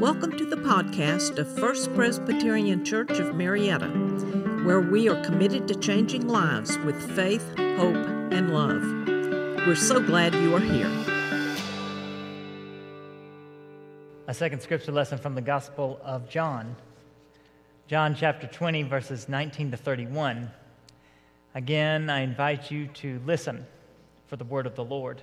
Welcome to the podcast of First Presbyterian Church of Marietta, where we are committed to changing lives with faith, hope, and love. We're so glad you are here. A second scripture lesson from the Gospel of John. John chapter 20, verses 19 to 31. Again, I invite you to listen for the word of the Lord.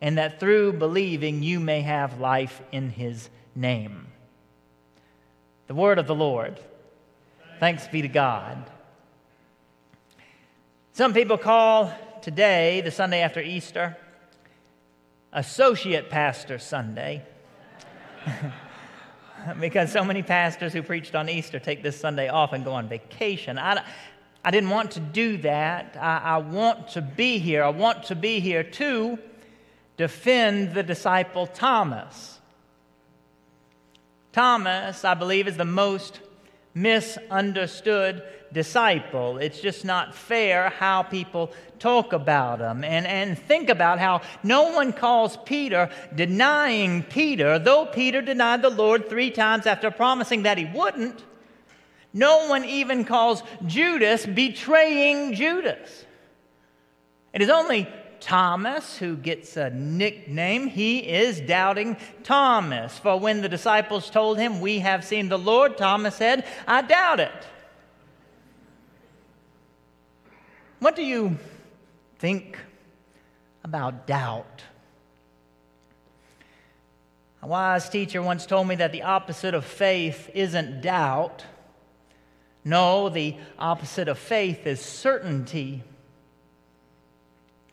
and that through believing you may have life in his name. The word of the Lord. Thanks be to God. Some people call today, the Sunday after Easter, Associate Pastor Sunday. because so many pastors who preached on Easter take this Sunday off and go on vacation. I, I didn't want to do that. I, I want to be here. I want to be here too defend the disciple Thomas. Thomas, I believe, is the most misunderstood disciple. It's just not fair how people talk about him. And, and think about how no one calls Peter denying Peter, though Peter denied the Lord three times after promising that he wouldn't. No one even calls Judas betraying Judas. It is only Thomas, who gets a nickname, he is doubting Thomas. For when the disciples told him, We have seen the Lord, Thomas said, I doubt it. What do you think about doubt? A wise teacher once told me that the opposite of faith isn't doubt. No, the opposite of faith is certainty.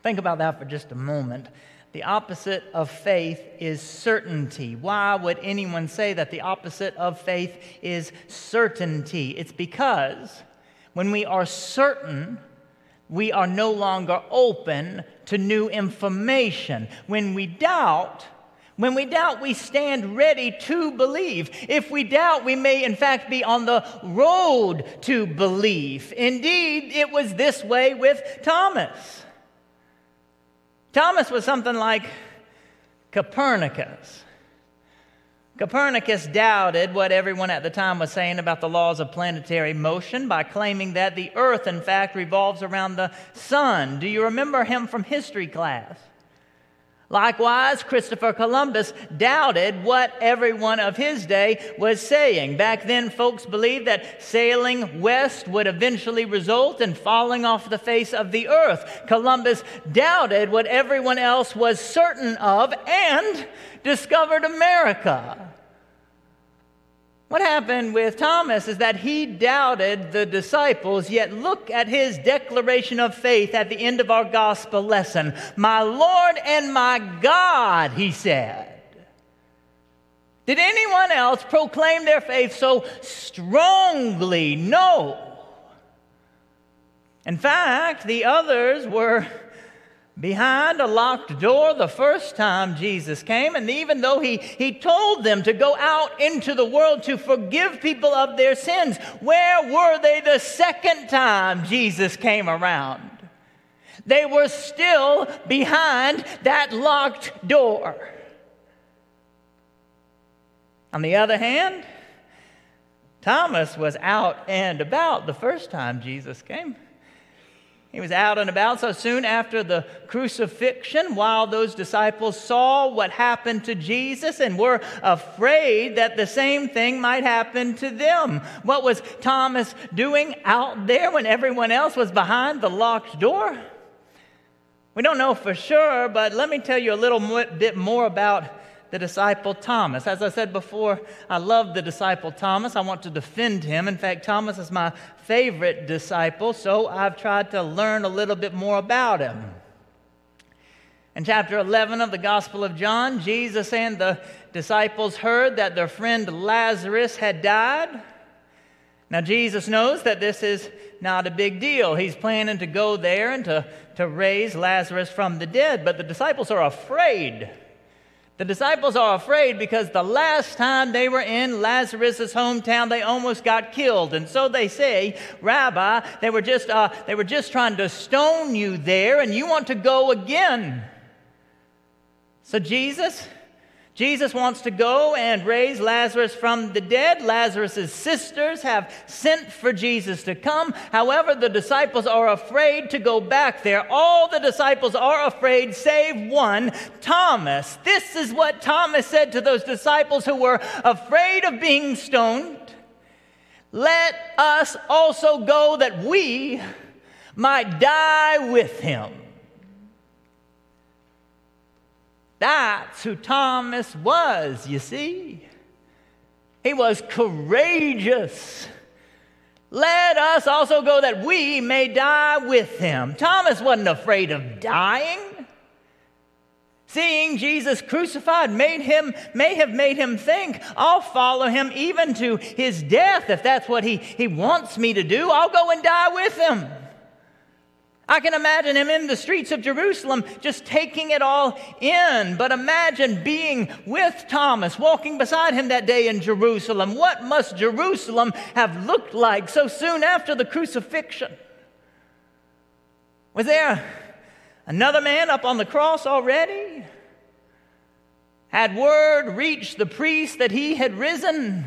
Think about that for just a moment. The opposite of faith is certainty. Why would anyone say that the opposite of faith is certainty? It's because when we are certain, we are no longer open to new information. When we doubt, when we doubt, we stand ready to believe. If we doubt, we may in fact be on the road to belief. Indeed, it was this way with Thomas. Thomas was something like Copernicus. Copernicus doubted what everyone at the time was saying about the laws of planetary motion by claiming that the earth, in fact, revolves around the sun. Do you remember him from history class? Likewise, Christopher Columbus doubted what everyone of his day was saying. Back then, folks believed that sailing west would eventually result in falling off the face of the earth. Columbus doubted what everyone else was certain of and discovered America. What happened with Thomas is that he doubted the disciples, yet look at his declaration of faith at the end of our gospel lesson. My Lord and my God, he said. Did anyone else proclaim their faith so strongly? No. In fact, the others were behind a locked door the first time Jesus came. And even though he, he told them to go out into the world to forgive people of their sins, where were they the second time Jesus came around? They were still behind that locked door. On the other hand, Thomas was out and about the first time Jesus came. He was out and about so soon after the crucifixion, while those disciples saw what happened to Jesus and were afraid that the same thing might happen to them. What was Thomas doing out there when everyone else was behind the locked door? We don't know for sure, but let me tell you a little bit more about the disciple Thomas. As I said before, I love the disciple Thomas. I want to defend him. In fact, Thomas is my favorite disciple, so I've tried to learn a little bit more about him. In chapter 11 of the Gospel of John, Jesus and the disciples heard that their friend Lazarus had died. Now, Jesus knows that this is not a big deal. He's planning to go there and to, to raise Lazarus from the dead, but the disciples are afraid. The disciples are afraid because the last time they were in Lazarus' hometown, they almost got killed. And so they say, Rabbi, they were, just, uh, they were just trying to stone you there, and you want to go again. So Jesus Jesus wants to go and raise Lazarus from the dead. Lazarus' sisters have sent for Jesus to come. However, the disciples are afraid to go back there. All the disciples are afraid, save one, Thomas. This is what Thomas said to those disciples who were afraid of being stoned. Let us also go that we might die with him. That's who Thomas was, you see. He was courageous. Let us also go that we may die with him. Thomas wasn't afraid of dying. Seeing Jesus crucified made him, may have made him think, I'll follow him even to his death if that's what he, he wants me to do. I'll go and die with him. I can imagine him in the streets of Jerusalem just taking it all in. But imagine being with Thomas, walking beside him that day in Jerusalem. What must Jerusalem have looked like so soon after the crucifixion? Was there another man up on the cross already? Had word reached the priest that he had risen?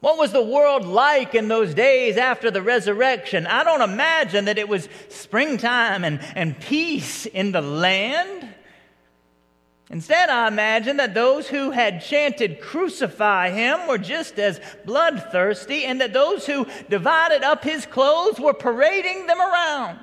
What was the world like in those days after the resurrection? I don't imagine that it was springtime and, and peace in the land. Instead, I imagine that those who had chanted, Crucify him, were just as bloodthirsty, and that those who divided up his clothes were parading them around.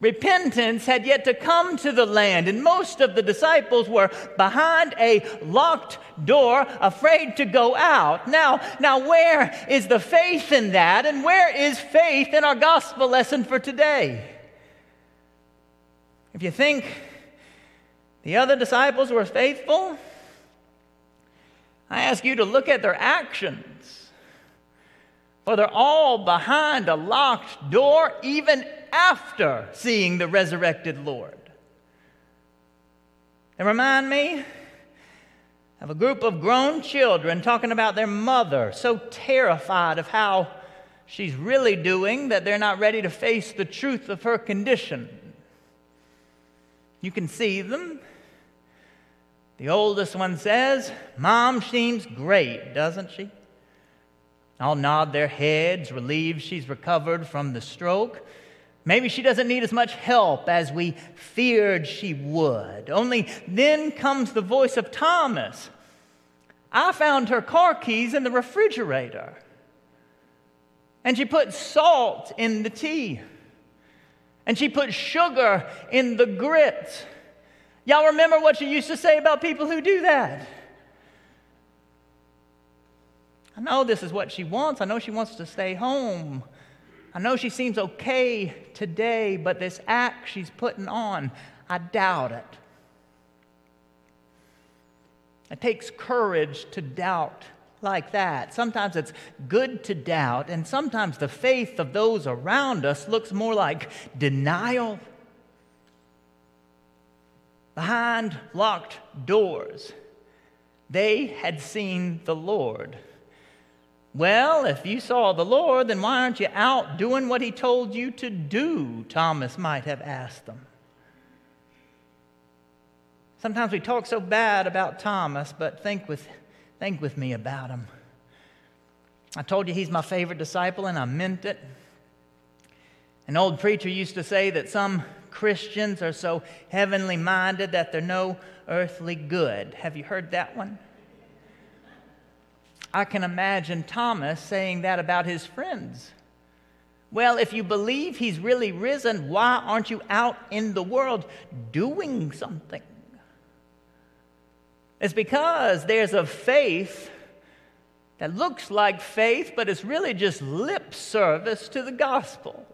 Repentance had yet to come to the land, and most of the disciples were behind a locked door, afraid to go out. Now, now where is the faith in that, and where is faith in our gospel lesson for today? If you think the other disciples were faithful, I ask you to look at their actions. For they're all behind a locked door, even after seeing the resurrected Lord. They remind me of a group of grown children talking about their mother, so terrified of how she's really doing that they're not ready to face the truth of her condition. You can see them. The oldest one says, Mom seems great, doesn't she? I'll nod their heads, relieved she's recovered from the stroke. Maybe she doesn't need as much help as we feared she would. Only then comes the voice of Thomas. I found her car keys in the refrigerator. And she put salt in the tea. And she put sugar in the grits. Y'all remember what she used to say about people who do that? I know this is what she wants. I know she wants to stay home. I know she seems okay today, but this act she's putting on, I doubt it. It takes courage to doubt like that. Sometimes it's good to doubt, and sometimes the faith of those around us looks more like denial. Behind locked doors, they had seen the Lord. Well, if you saw the Lord, then why aren't you out doing what he told you to do? Thomas might have asked them. Sometimes we talk so bad about Thomas, but think with, think with me about him. I told you he's my favorite disciple, and I meant it. An old preacher used to say that some Christians are so heavenly minded that they're no earthly good. Have you heard that one? I can imagine Thomas saying that about his friends. Well, if you believe he's really risen, why aren't you out in the world doing something? It's because there's a faith that looks like faith, but it's really just lip service to the gospel.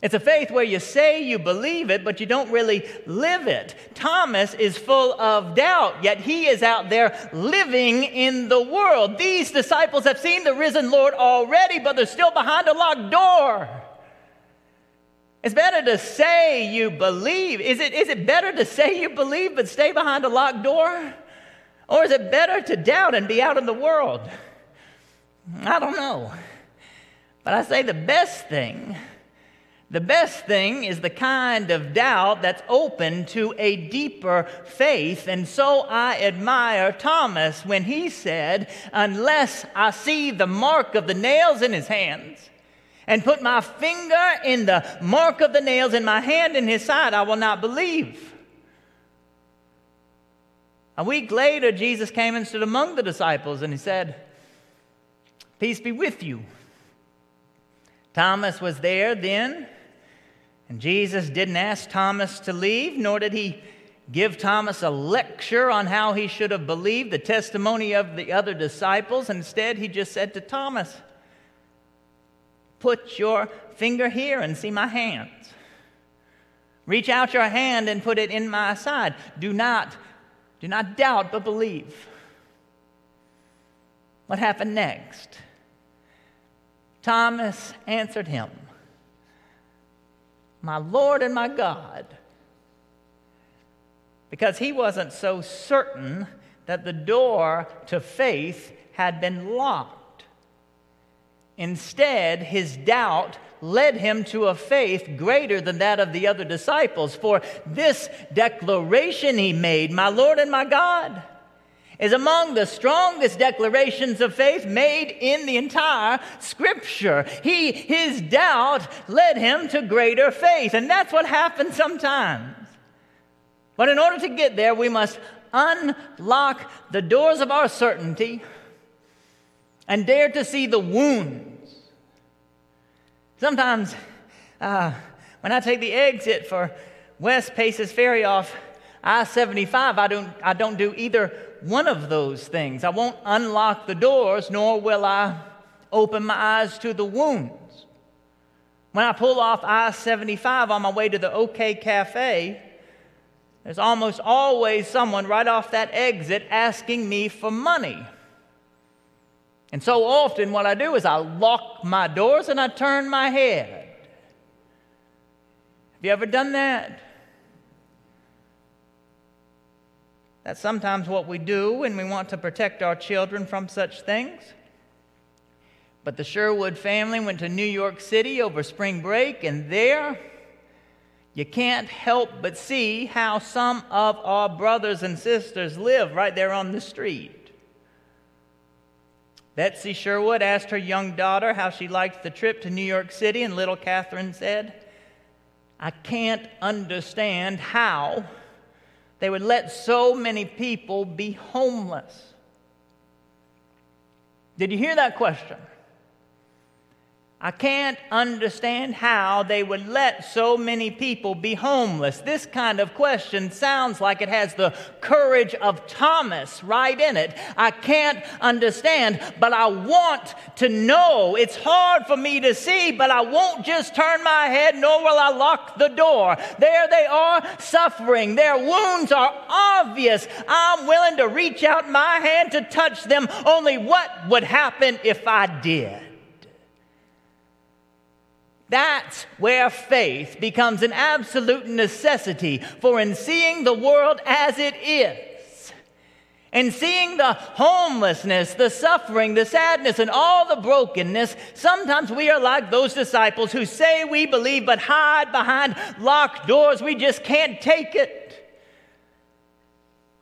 It's a faith where you say you believe it, but you don't really live it. Thomas is full of doubt, yet he is out there living in the world. These disciples have seen the risen Lord already, but they're still behind a locked door. It's better to say you believe. Is it, is it better to say you believe but stay behind a locked door? Or is it better to doubt and be out in the world? I don't know. But I say the best thing, the best thing is the kind of doubt that's open to a deeper faith. And so I admire Thomas when he said, Unless I see the mark of the nails in his hands, and put my finger in the mark of the nails in my hand in his side, I will not believe. A week later, Jesus came and stood among the disciples and he said, Peace be with you. Thomas was there then, and Jesus didn't ask Thomas to leave, nor did he give Thomas a lecture on how he should have believed the testimony of the other disciples. Instead, he just said to Thomas, Put your finger here and see my hands. Reach out your hand and put it in my side. Do not, do not doubt, but believe. What happened next? Thomas answered him, My Lord and my God. Because he wasn't so certain that the door to faith had been locked. Instead, his doubt led him to a faith greater than that of the other disciples. For this declaration he made, My Lord and my God, is among the strongest declarations of faith made in the entire scripture. He, his doubt led him to greater faith. And that's what happens sometimes. But in order to get there, we must unlock the doors of our certainty and dare to see the wounds. Sometimes, uh, when I take the exit for West Paces Ferry off I 75, I don't, I don't do either one of those things. I won't unlock the doors, nor will I open my eyes to the wounds. When I pull off I 75 on my way to the OK Cafe, there's almost always someone right off that exit asking me for money. And so often, what I do is I lock my doors and I turn my head. Have you ever done that? That's sometimes what we do when we want to protect our children from such things. But the Sherwood family went to New York City over spring break, and there you can't help but see how some of our brothers and sisters live right there on the street. Betsy Sherwood asked her young daughter how she liked the trip to New York City, and little Catherine said, I can't understand how they would let so many people be homeless. Did you hear that question? I can't understand how they would let so many people be homeless. This kind of question sounds like it has the courage of Thomas right in it. I can't understand, but I want to know. It's hard for me to see, but I won't just turn my head, nor will I lock the door. There they are, suffering. Their wounds are obvious. I'm willing to reach out my hand to touch them. Only what would happen if I did? That's where faith becomes an absolute necessity for in seeing the world as it is, and seeing the homelessness, the suffering, the sadness, and all the brokenness, sometimes we are like those disciples who say we believe but hide behind locked doors. We just can't take it.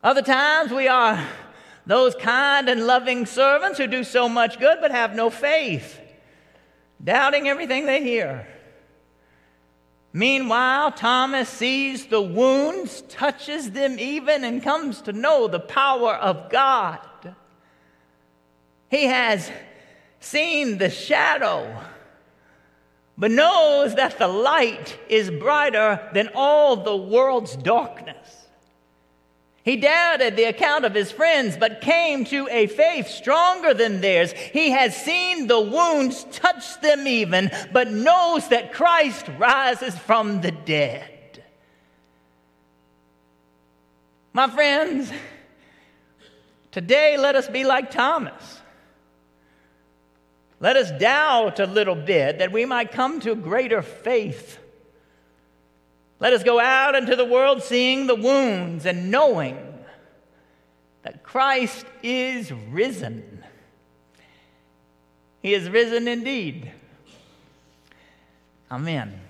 Other times we are those kind and loving servants who do so much good but have no faith doubting everything they hear. Meanwhile, Thomas sees the wounds, touches them even, and comes to know the power of God. He has seen the shadow, but knows that the light is brighter than all the world's darkness. He doubted the account of his friends, but came to a faith stronger than theirs. He has seen the wounds touch them even, but knows that Christ rises from the dead. My friends, today let us be like Thomas. Let us doubt a little bit that we might come to greater faith. Let us go out into the world seeing the wounds and knowing that Christ is risen. He is risen indeed. Amen.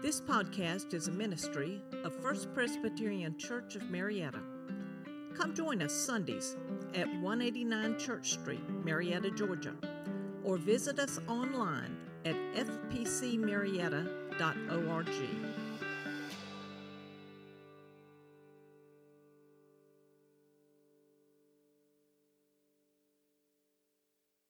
This podcast is a ministry of First Presbyterian Church of Marietta. Come join us Sundays at 189 Church Street, Marietta, Georgia, or visit us online at fpcmarietta.org.